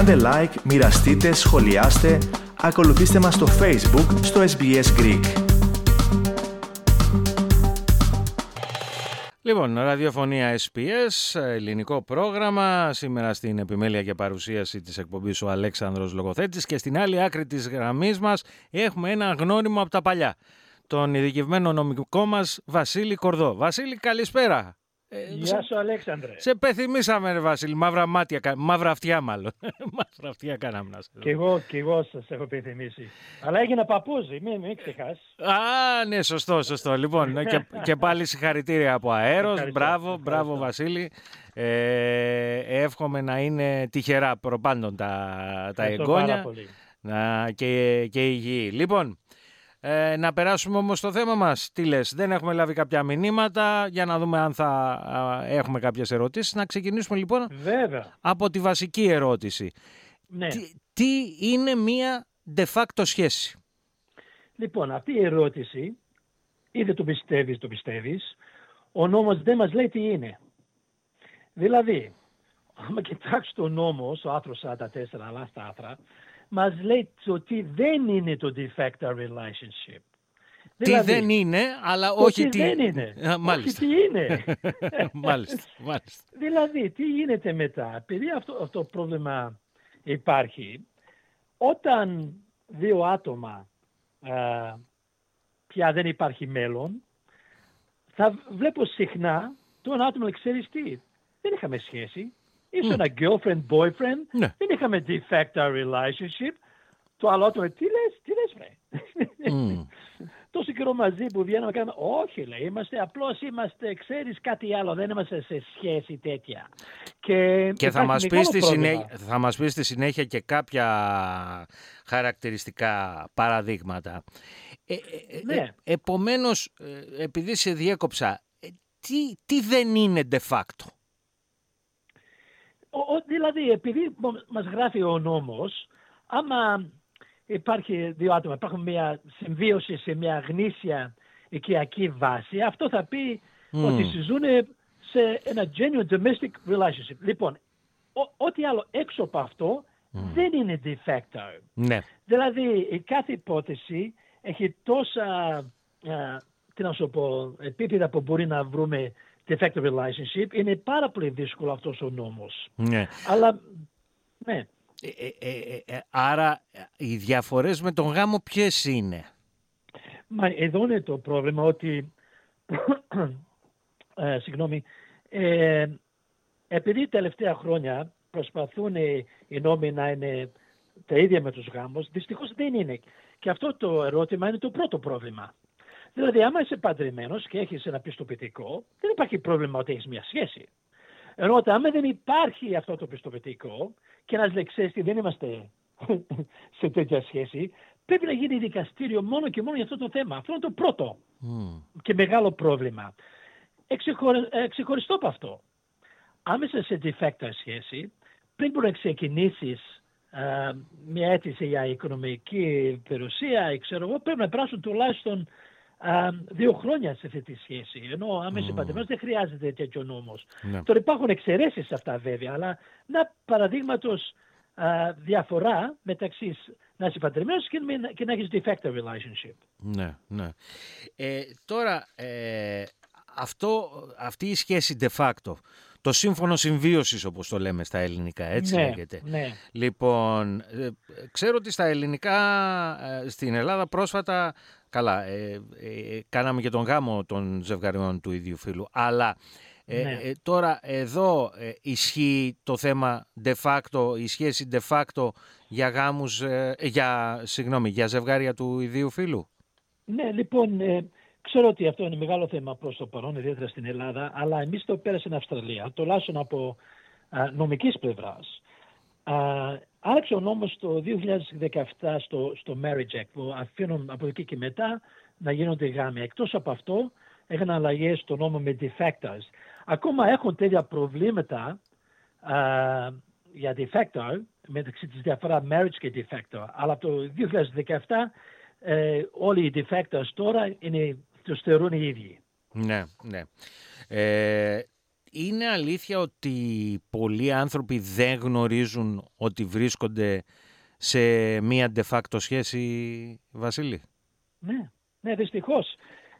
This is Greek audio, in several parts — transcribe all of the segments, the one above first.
Κάντε like, μοιραστείτε, σχολιάστε, ακολουθήστε μας στο Facebook, στο SBS Greek. Λοιπόν, ραδιοφωνία SPS, ελληνικό πρόγραμμα. Σήμερα στην επιμέλεια και παρουσίαση της εκπομπής ο Αλέξανδρος Λογοθέτης και στην άλλη άκρη της γραμμής μας έχουμε ένα γνώριμο από τα παλιά. Τον ειδικευμένο νομικό μας Βασίλη Κορδό. Βασίλη, καλησπέρα. Ε, Γεια σου Αλέξανδρε. Σε πεθυμίσαμε ρε Βασίλη, μαύρα μάτια, μαύρα αυτιά μάλλον. μαύρα αυτιά κάναμε να σε Κι εγώ, κι εγώ σας έχω πεθυμίσει. Αλλά έγινα παππούζι, μην, μην ξεχάσεις. Α, ναι, σωστό, σωστό. Λοιπόν, και, και πάλι συγχαρητήρια από αέρος. Μπράβο, μπράβο Βασίλη. Ε, εύχομαι να είναι τυχερά προπάντων τα, τα εγγόνια. Να, και, και υγιή. Λοιπόν, ε, να περάσουμε όμως στο θέμα μας. Τι λες, δεν έχουμε λάβει κάποια μηνύματα; Για να δούμε αν θα έχουμε κάποιες ερωτήσεις. Να ξεκινήσουμε λοιπόν Βέβαια. από τη βασική ερώτηση. Ναι. Τι, τι είναι μία de facto σχέση; Λοιπόν, αυτή η ερώτηση, είτε το πιστεύεις, το πιστεύεις, ο νόμος δεν μας λέει τι είναι. Δηλαδή, άμα κοιτάξεις το νόμο, στο άρθρο 44, αλλά στα άθρα, μας λέει ότι δεν είναι το de facto relationship. Τι δηλαδή, δεν είναι, αλλά όχι τι... δεν είναι. Α, μάλιστα. Όχι τι είναι. μάλιστα, μάλιστα. Δηλαδή, τι γίνεται μετά. Επειδή αυτό, αυτό το πρόβλημα υπάρχει, όταν δύο άτομα α, πια δεν υπάρχει μέλλον, θα βλέπω συχνά τον άτομο να ξέρεις τι. Δεν είχαμε σχέση. Ήσουν ένα girlfriend, boyfriend. Ναι. Δεν είχαμε de facto relationship. Το άλλο άτομο, τι λες, τι λες, βρε. Τόσο καιρό μαζί που βγαίνουμε κάνουμε, όχι λέει, είμαστε απλώς είμαστε, ξέρεις κάτι άλλο, δεν είμαστε σε σχέση τέτοια. Και, Και θα μας, πεις στη συνέχεια, θα μας πεις στη συνέχεια και κάποια χαρακτηριστικά παραδείγματα. Ε, ε, ε, Ναι. επομένως, ε, επειδή σε διέκοψα, ε, τι, τι δεν είναι de facto; Ο, ο- δηλαδή, επειδή μ- μας γράφει ο νόμος, άμα υπάρχει δύο άτομα, υπάρχουν μια συμβίωση σε μια γνήσια οικιακή βάση, αυτό θα πει Μμμ. ότι συζούν σε ένα genuine domestic relationship. Λοιπόν, ο- ό,τι άλλο έξω από αυτό δεν είναι de facto. Ναι. Δηλαδή, η κάθε υπόθεση έχει τόσα, α, τι να σου πω, επίπεδα που μπορεί να βρούμε defective relationship. Είναι πάρα πολύ δύσκολο αυτός ο νόμος. ναι. Αλλά, ναι, Ε, ε, ε, ε, άρα ε, οι διαφορές με τον γάμο ποιες είναι; μα εδώ είναι το πρόβλημα ότι, ε, συγγνώμη, ε, επειδή τελευταία χρόνια προσπαθούν οι, οι νόμοι να είναι τα ίδια με τους γάμους, δυστυχώς δεν είναι. Και αυτό το ερώτημα είναι το πρώτο πρόβλημα. Δηλαδή, άμα είσαι παντρεμένος και έχεις ένα πιστοποιητικό, δεν υπάρχει πρόβλημα ότι έχεις μια σχέση. Ενώ ότι άμα δεν υπάρχει αυτό το πιστοποιητικό και ένας λέει, ξέρεις τι, δεν είμαστε σε τέτοια σχέση, πρέπει να γίνει δικαστήριο μόνο και μόνο για αυτό το θέμα. Αυτό είναι το πρώτο Μμ. και μεγάλο πρόβλημα. Εξεχωρι- ε, ξεχωριστό από αυτό. Άμεσα σε de facto σχέση, πριν μπορεί να ξεκινήσεις ε, μια αίτηση για οικονομική περιουσία, ή ξέρω εγώ, πρέπει να περάσουν τουλάχιστον ε, δύο χρόνια σε αυτή τη σχέση. Ενώ άμεσα mm. δεν χρειάζεται τέτοιο νόμος. Ναι. Τώρα υπάρχουν εξαιρέσεις σε αυτά βέβαια, αλλά να παραδείγματος ε, διαφορά μεταξύ να είσαι παντρεμένος και, με- και να έχεις de facto relationship. Ναι, ναι. Ε, τώρα, ε, αυτό, αυτή η σχέση de facto, το σύμφωνο συμβίωσης όπως το λέμε στα ελληνικά, έτσι ναι, λέγεται. ναι. Λοιπόν, ε, ξέρω ότι στα ελληνικά, ε, στην Ελλάδα πρόσφατα, καλά, ε, ε, κάναμε και τον γάμο των ζευγαριών του ίδιου φίλου, αλλά ε, Ναι. ε, τώρα εδώ ε, ισχύει το θέμα de facto, η σχέση de facto για γάμους, ε, για, συγγνώμη, για ζευγάρια του ιδίου φίλου; Ναι, λοιπόν, ε, ξέρω ότι αυτό είναι μεγάλο θέμα προς το παρόν, ιδιαίτερα στην Ελλάδα, αλλά εμείς το πέρασε στην Αυστραλία, τουλάχιστον από α, νομικής πλευράς. Α, άλλαξε ο νόμος το 2017 στο, στο Marriage Act, που αφήνουν από εκεί και μετά να γίνονται γάμοι. Εκτός από αυτό, έγιναν αλλαγές στο νόμο με de factos. Ακόμα έχουν τέτοια προβλήματα α, για de facto, μεταξύ της διαφορά marriage και de facto. Αλλά από το 2017 ε, όλοι οι de factos τώρα είναι, τους θεωρούν οι ίδιοι. Ναι, ναι. Ε, είναι αλήθεια ότι πολλοί άνθρωποι δεν γνωρίζουν ότι βρίσκονται σε μία de facto σχέση, Βασίλη; Ναι, ναι δυστυχώς.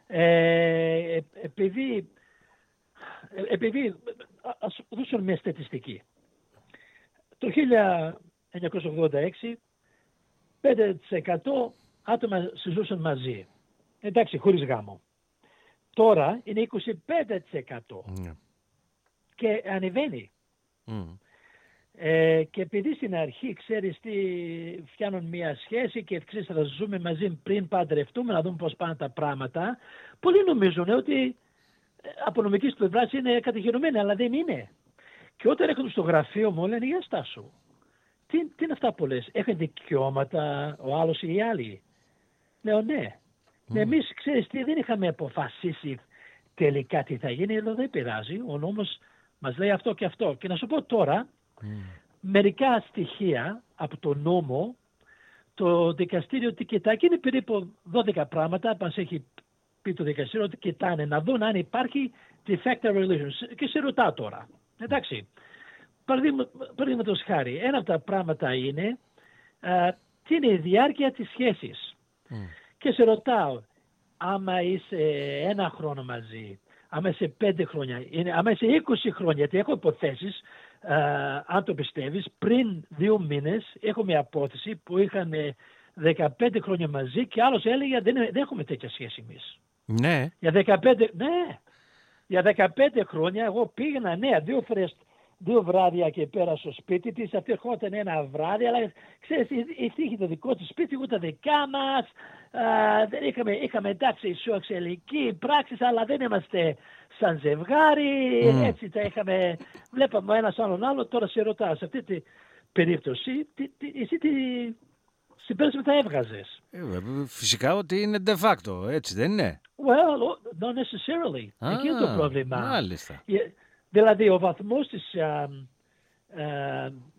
Ε, επειδή, επειδή, ας δώσω μια στατιστική. Το 1986, 5% άτομα συζούσαν μαζί. Εντάξει, χωρίς γάμο. Τώρα είναι 25% ναι. Και ανεβαίνει. Ε, και επειδή στην αρχή ξέρεις τι φτιάνουν μια σχέση και ξέρεις θα ζούμε μαζί πριν παντρευτούμε να δούμε πώς πάνε τα πράγματα πολλοί νομίζουν ότι ε, από νομικής πλευράς είναι κατηγορημένοι αλλά δεν είναι. Και όταν έρχονται στο γραφείο μου λένε για στάσου. Τι, τι είναι αυτά που λες, έχουν δικαιώματα ο άλλος ή οι άλλοι. Λέω ναι. Mm. Εμείς ξέρεις τι δεν είχαμε αποφασίσει τελικά τι θα γίνει, εδώ δεν πειράζει. Ο νόμος μας λέει αυτό και αυτό. Και να σου πω τώρα, μερικά στοιχεία από το νόμο, το δικαστήριο τι κοιτάει και είναι περίπου 12 πράγματα που μας έχει πει το δικαστήριο ότι κοιτάνε να δουν αν υπάρχει defective relations. Και σε ρωτά τώρα. Εντάξει. Παραδείγματος χάρη, ένα από τα πράγματα είναι α, τι είναι η διάρκεια της σχέσης. Και σε ρωτάω, άμα είσαι ένα χρόνο μαζί, άμα είσαι πέντε χρόνια, είναι, άμα είσαι 20 χρόνια, γιατί έχω υποθέσεις, αν το πιστεύεις, πριν δύο μήνες έχω μια απόθεση που είχαν 15 χρόνια μαζί και άλλος έλεγε δεν, δεν έχουμε τέτοια σχέση εμείς. Ναι. Για 15, ναι. Για 15 χρόνια εγώ πήγαινα, ναι, δύο φορές δύο βράδια και πέρα στο σπίτι της. Αυτή ερχόταν ένα βράδυ, αλλά ξέρεις, είχε το δικό της σπίτι, ούτε δικά μας. Δεν είχαμε, είχαμε εντάξει ισοεξελική πράξη, αλλά δεν είμαστε σαν ζευγάρι. Mm. Έτσι τα είχαμε, βλέπαμε ένα άλλον άλλο. Τώρα σε ρωτάω, σε αυτή την περίπτωση, τι, τι, εσύ τι συμπέρασμα έβγαζες; Ε, φυσικά ότι είναι de facto, έτσι δεν είναι; Well, not necessarily. Ah, Εκεί είναι το πρόβλημα. Μάλιστα. Δηλαδή ο βαθμός της, α, α,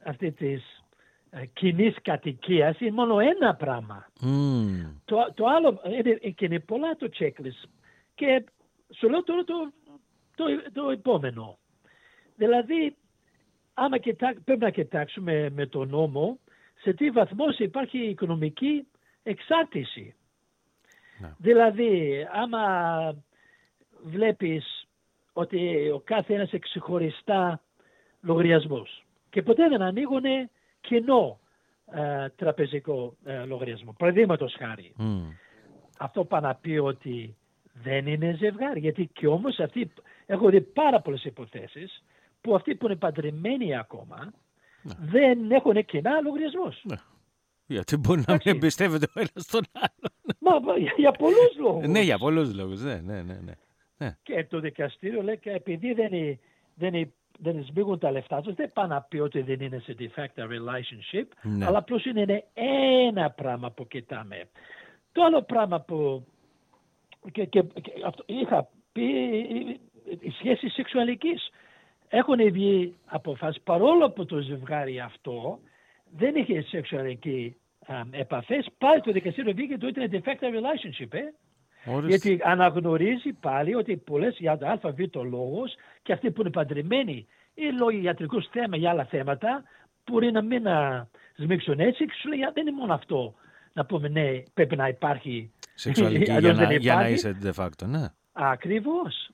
αυτή της α, κοινής κατοικίας είναι μόνο ένα πράγμα. Mm. Το, το άλλο είναι, και είναι πολλά το checklist. Και σου λέω τώρα το, το, το επόμενο. Δηλαδή, άμα κοιτά, πρέπει να κοιτάξουμε με τον νόμο σε τι βαθμός υπάρχει οικονομική εξάρτηση. Ναι. Δηλαδή, άμα βλέπεις ότι ο κάθε ένας εξεχωριστά λογαριασμός και ποτέ δεν ανοίγουν κοινό ε, τραπεζικό ε, λογαριασμό. Παραδείγματος χάρη. Αυτό πάει να πει ότι δεν είναι ζευγάρι. Γιατί και όμως αυτοί, έχω δει πάρα πολλές υποθέσεις που αυτοί που είναι παντρεμένοι ακόμα ναι. δεν έχουν κοινά λογαριασμός. Ναι. Γιατί μπορεί να μην εμπιστεύεται ο ένας τον άλλο. Μα για, για πολλούς λόγους. ναι, για πολλούς λόγους. Ναι, ναι, ναι, ναι. Ναι. Και το δικαστήριο λέει και επειδή δεν, είναι, δεν, είναι, δεν σμίγουν τα λεφτά τους, δεν πάει να πει ότι δεν είναι σε defective relationship, ναι. αλλά απλώς είναι ένα πράγμα που κοιτάμε. Το άλλο πράγμα που και, και, και αυτό, είχα πει, οι σχέση σεξουαλικής. Έχουν βγει αποφάσεις παρόλο που το ζευγάρι αυτό δεν είχε σεξουαλική επαφές, πάλι το δικαστήριο βγήκε ότι ήταν defective relationship. Ε; Γιατί αναγνωρίζει πάλι ότι πολλές για το ΑΒ λόγος και αυτοί που είναι παντρεμένοι ή λόγω ιατρικούς θέματα ή άλλα θέματα μπορεί να μην σμίξουν έτσι και σου λέει δεν είναι μόνο αυτό. Να πούμε ναι, πρέπει να υπάρχει. Σεξουαλική για, να, για να είσαι de facto, ναι. Ακριβώς.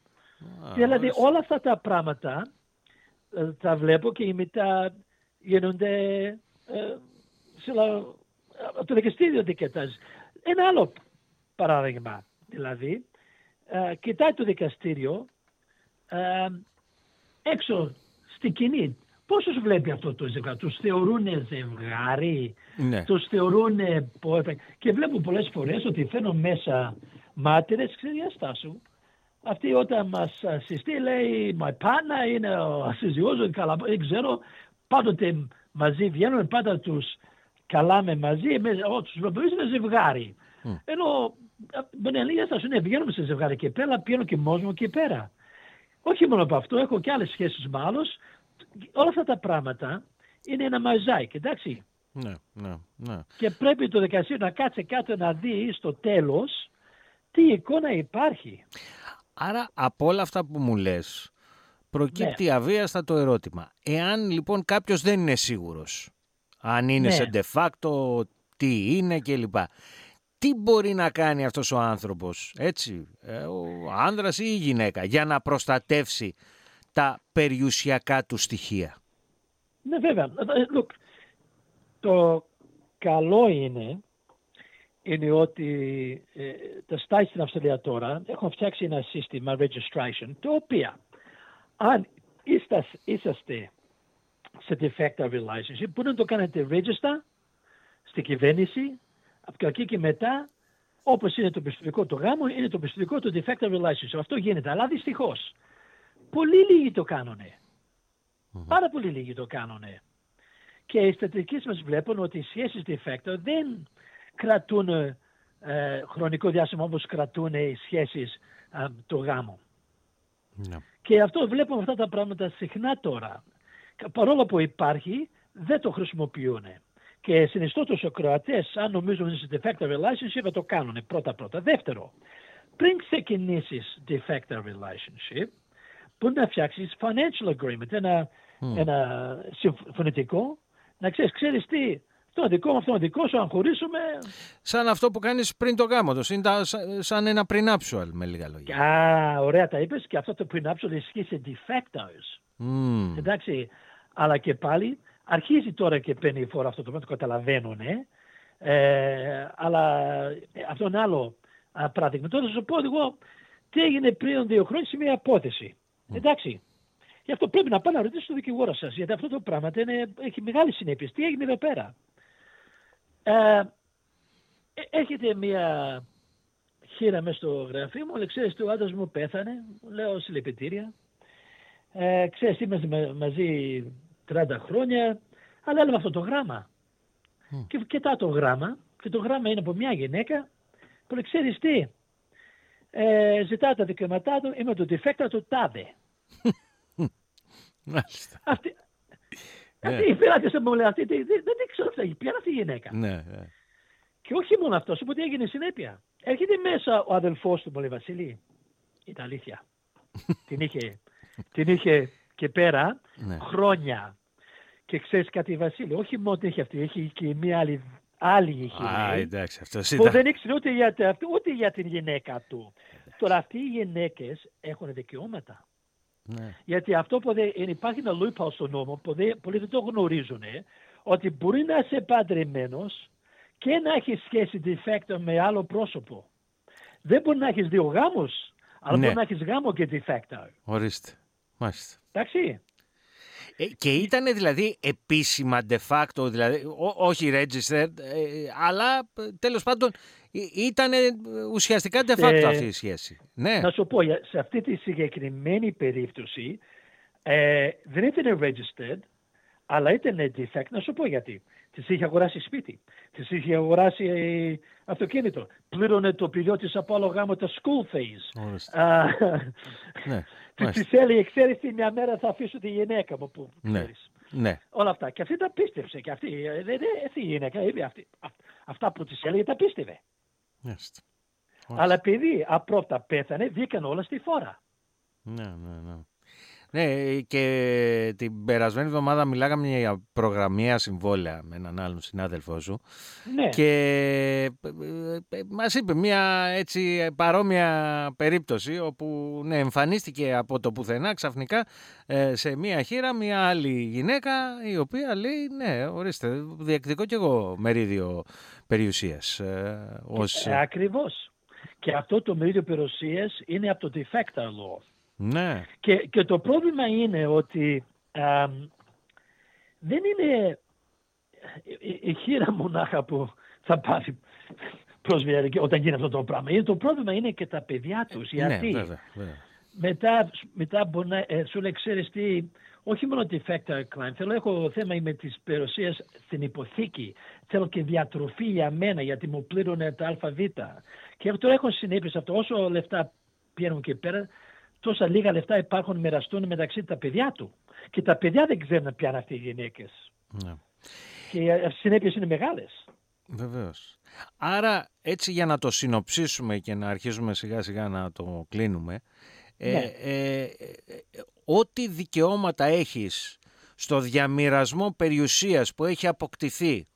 Δηλαδή όλα αυτά τα πράγματα ε, τα βλέπω και μετά γίνονται ε, σε, το δικαστήριο δικαιτάζει. Ένα άλλο παράδειγμα. Δηλαδή, ε, κοιτάει το δικαστήριο ε, έξω στην κοινή. Πόσους βλέπει αυτό το ζευγάρι, τους θεωρούν ζευγάρι, ναι. τους θεωρούν και βλέπουν πολλές φορές ότι φέρνουν μέσα μάρτυρες, ξέρει σου. Αυτή όταν μας συστεί λέει «My partner είναι ο σύζυγός μου, καλά, δεν ξέρω, πάντοτε μαζί βγαίνουν, πάντα τους καλάμε μαζί, τους βλέπουμε είναι ζευγάρι». Mm. Ενώ Μπενελία θα σου ναι, πηγαίνουμε σε ζευγάρι και πέρα, πηγαίνω και μόνος μου και πέρα. Όχι μόνο από αυτό, έχω και άλλες σχέσεις με άλλους. Όλα αυτά τα πράγματα είναι ένα μαζάκι, εντάξει. Ναι, ναι, ναι. Και πρέπει το δικαστήριο να κάτσει κάτω να δει στο τέλος τι εικόνα υπάρχει. Άρα από όλα αυτά που μου λες, προκύπτει ναι. αβίαστα το ερώτημα. Εάν λοιπόν κάποιος δεν είναι σίγουρος αν είναι ναι. σε de facto, τι είναι κλπ. Τι μπορεί να κάνει αυτός ο άνθρωπος, έτσι, ε, ο άνδρας ή η γυναίκα, για να προστατεύσει τα περιουσιακά του στοιχεία; Ναι βέβαια. Ε, look, το καλό είναι είναι ότι ε, τα στάι στην Αυστραλία τώρα έχουν φτιάξει ένα σύστημα registration το οποίο αν είσαστε σε defective relationship μπορείτε να το κάνετε register στην κυβέρνηση από εκεί και μετά όπως είναι το πιστοτικό του γάμου είναι το πιστοτικό του defective relationship. Αυτό γίνεται. Αλλά δυστυχώς πολύ λίγοι το κάνουν. Πάρα πολύ λίγοι το κάνουν. Και οι στατιστικές μας βλέπουν ότι οι σχέσεις defective δεν κρατούν ε, χρονικό διάστημα όπως κρατούν οι σχέσεις ε, του γάμου. Ναι. Και αυτό βλέπουμε αυτά τα πράγματα συχνά τώρα. Παρόλο που υπάρχει, δεν το χρησιμοποιούν. Και συνιστώ τους ακροατές, αν νομίζουν ότι είναι defective relationship, να το κάνουν πρώτα-πρώτα. Δεύτερο, πριν ξεκινήσεις defective relationship, μπορεί να φτιάξεις financial agreement, ένα, mm. ένα συμφωνητικό, να ξέρεις, ξέρεις τι, το δικό μου, αυτό είναι δικό σου, αν χωρίσουμε. Σαν αυτό που κάνεις πριν το γάμος του. Είναι σαν ένα prenuptial, με λίγα λόγια. Α, ωραία τα είπες και αυτό το prenuptial ισχύει σε defectors. Mm. Εντάξει, αλλά και πάλι αρχίζει τώρα και παίρνει η φορά αυτό το πράγμα, το καταλαβαίνουν. Ε, αλλά αυτό είναι άλλο α, παράδειγμα. Τώρα θα σου πω εγώ τι έγινε πριν δύο χρόνια σε μια απόθεση. Mm. Εντάξει. Γι' αυτό πρέπει να πάω να ρωτήσω τον δικηγόρο σας, γιατί αυτό το πράγμα είναι, έχει μεγάλη συνέπειες. Τι έγινε εδώ πέρα. Ε, ε, έρχεται μια χείρα μέσα στο γραφείο μου, λέει, ξέρεις, ο άντρας μου πέθανε, λέω συλληπιτήρια. Ε, ξέρεις, είμαστε μαζί 30 χρόνια, αλλά έλαβα αυτό το γράμμα. Mm. Και κοιτάω το γράμμα, και το γράμμα είναι από μια γυναίκα, που λέει, ξέρεις τι, ε, ζητά τα δικαιώματά του, είμαι το defector του τάδε. Αυτή, ναι. Αυτή η πειράτη μου λέει, αυτή, δεν, δεν ξέρω τι ποια αυτή η γυναίκα. Ναι, ναι. Και όχι μόνο αυτός, σου πω τι έγινε συνέπεια. Έρχεται μέσα ο αδελφός του, μου λέει Βασίλη, ήταν αλήθεια. την, είχε, την είχε και πέρα ναι. χρόνια. Και ξέρεις κάτι, Βασίλη, όχι μόνο έχει αυτή, έχει και μία άλλη άλλη είχε. Α, εντάξει, αυτός Που δεν ήξερε ούτε για, ούτε για την γυναίκα του. Τώρα αυτοί οι γυναίκες έχουν δικαιώματα. Ναι. Γιατί αυτό που δεν, υπάρχει ένα loophole στο νόμο που δεν, πολλοί δεν το γνωρίζουν ότι μπορεί να είσαι παντρεμένος και να έχεις σχέση defecto με άλλο πρόσωπο. Δεν μπορεί να έχεις δύο γάμους, αλλά ναι. μπορεί να έχεις γάμο και defecto. Ορίστε. Μάλιστα. Εντάξει. Ε, και ήταν δηλαδή επίσημα de facto, δηλαδή, ό, όχι registered, ε, αλλά ε, τέλος πάντων ήταν ουσιαστικά de facto αυτή η σχέση. Ναι. Να σου πω, σε αυτή τη συγκεκριμένη περίπτωση ε, δεν ήταν registered, αλλά ήταν defect. Να σου πω γιατί. Τη είχε αγοράσει σπίτι. Τη είχε αγοράσει ε, αυτοκίνητο. Πλήρωνε το πηγό της από άλλο γάμο τα school fees. ναι. Της έλεγε, ξέρεις τι, μια μέρα θα αφήσω τη γυναίκα μου που ναι. Ναι. Όλα αυτά. Και αυτή τα πίστεψε. Και αυτή, ε, δεν αυτή η γυναίκα, αυτή, αυτά που της έλεγε τα πίστευε. Yes. Αλλά επειδή απρόπτα πέθανε, βγήκαν όλα στη φόρα. Ναι, ναι, ναι. Ναι, και την περασμένη εβδομάδα μιλάγαμε για προγραμμία συμβόλαια με έναν άλλον συνάδελφό σου. Ναι. Και ε, ε, μας είπε μια έτσι παρόμοια περίπτωση όπου ναι, εμφανίστηκε από το πουθενά ξαφνικά ε, σε μια χείρα μια άλλη γυναίκα η οποία λέει ναι, ορίστε, διεκδικώ κι εγώ μερίδιο περιουσίας. Ως... Ακριβώς. Και αυτό το μερίδιο περιουσίας είναι από το defector law. Ναι. Και, και το πρόβλημα είναι ότι δεν είναι η, η χείρα μονάχα που θα πάρει προσβιαρική όταν γίνει αυτό το πράγμα. Είναι, το πρόβλημα είναι και τα παιδιά τους. Ναι, γιατί βέβαια, βέβαια. Μετά, μετά μπορεί να ε, σου λέει, ξέρεις τι, όχι μόνο τη factor crime, θέλω έχω θέμα με τις περιουσίες στην υποθήκη. Θέλω και διατροφή για μένα γιατί μου πλήρωνε τα ΑΒ. Και αυτό έχω συνέπειες αυτό. Όσο λεφτά πηγαίνουν και πέρα, τόσα λίγα λεφτά υπάρχουν μοιραστούν μεταξύ τα παιδιά του. Και τα παιδιά δεν ξέρουν πια είναι αυτοί οι γυναίκες. Ναι. Και οι συνέπειες είναι μεγάλες. Βεβαίως. Άρα έτσι για να το συνοψίσουμε και να αρχίσουμε σιγά σιγά να το κλείνουμε. Ε, ναι. Ε, ό,τι δικαιώματα έχεις στο διαμοιρασμό περιουσίας που έχει αποκτηθεί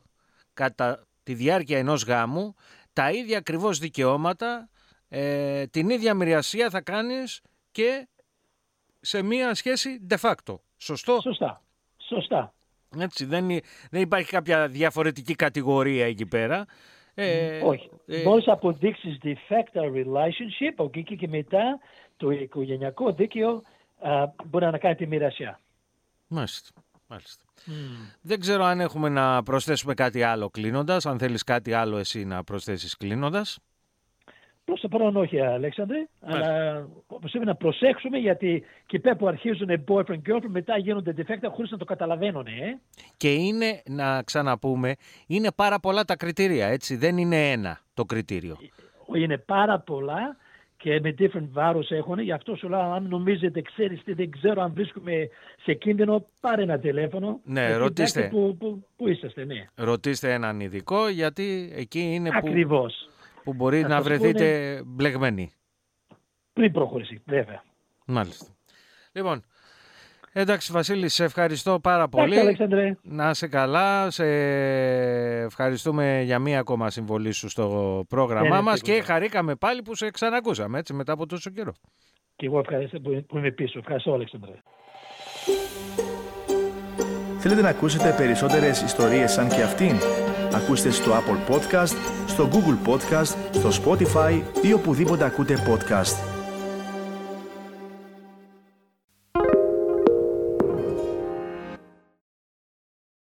κατά τη διάρκεια ενός γάμου, τα ίδια ακριβώς δικαιώματα, ε, την ίδια μοιρασία θα κάνεις και σε μία σχέση de facto. Σωστό; Σωστά. Σωστά. Έτσι, δεν, δεν υπάρχει κάποια διαφορετική κατηγορία εκεί πέρα. Ε, Όχι. Ε, Μπορείς να αποδείξεις de facto relationship, από εκεί και μετά το οικογενειακό δίκαιο α, μπορεί να κάνει τη μοιρασιά. Μάλιστα. Μάλιστα. Δεν ξέρω αν έχουμε να προσθέσουμε κάτι άλλο κλείνοντας, αν θέλεις κάτι άλλο εσύ να προσθέσεις κλείνοντας. Προς το παρόν όχι, Αλέξανδρε, αλλά όπως πρέπει να προσέξουμε γιατί και πέρα που αρχίζουν boyfriend-girlfriend μετά γίνονται defecta χωρίς να το καταλαβαίνουν. Ε. Και είναι, να ξαναπούμε, είναι πάρα πολλά τα κριτήρια, έτσι, δεν είναι ένα το κριτήριο. Είναι πάρα πολλά και με different βάρος έχουν. Γι' αυτό σου λέω, αν νομίζετε, ξέρεις τι, δεν ξέρω αν βρίσκουμε σε κίνδυνο, πάρε ένα τηλέφωνο. Ναι, ρωτήστε. Που, που, που, είσαστε, ναι. Ρωτήστε έναν ειδικό, γιατί εκεί είναι Ακριβώς. που, που μπορεί να, βρεθείτε πούνε... μπλεγμένοι. Πριν προχωρήσει, βέβαια. Μάλιστα. Λοιπόν, Εντάξει Βασίλη, σε ευχαριστώ πάρα πολύ. Αλεξανδρέ. Να είσαι καλά. Σε ευχαριστούμε για μία ακόμα συμβολή σου στο πρόγραμμά μας και χαρήκαμε πάλι που σε ξανακούσαμε έτσι, μετά από τόσο καιρό. Και εγώ ευχαριστώ που είμαι πίσω. Ευχαριστώ Αλεξανδρέ. Θέλετε να ακούσετε περισσότερες ιστορίες σαν και αυτήν; Ακούστε στο Apple Podcast, στο Google Podcast, στο Spotify ή οπουδήποτε ακούτε podcast.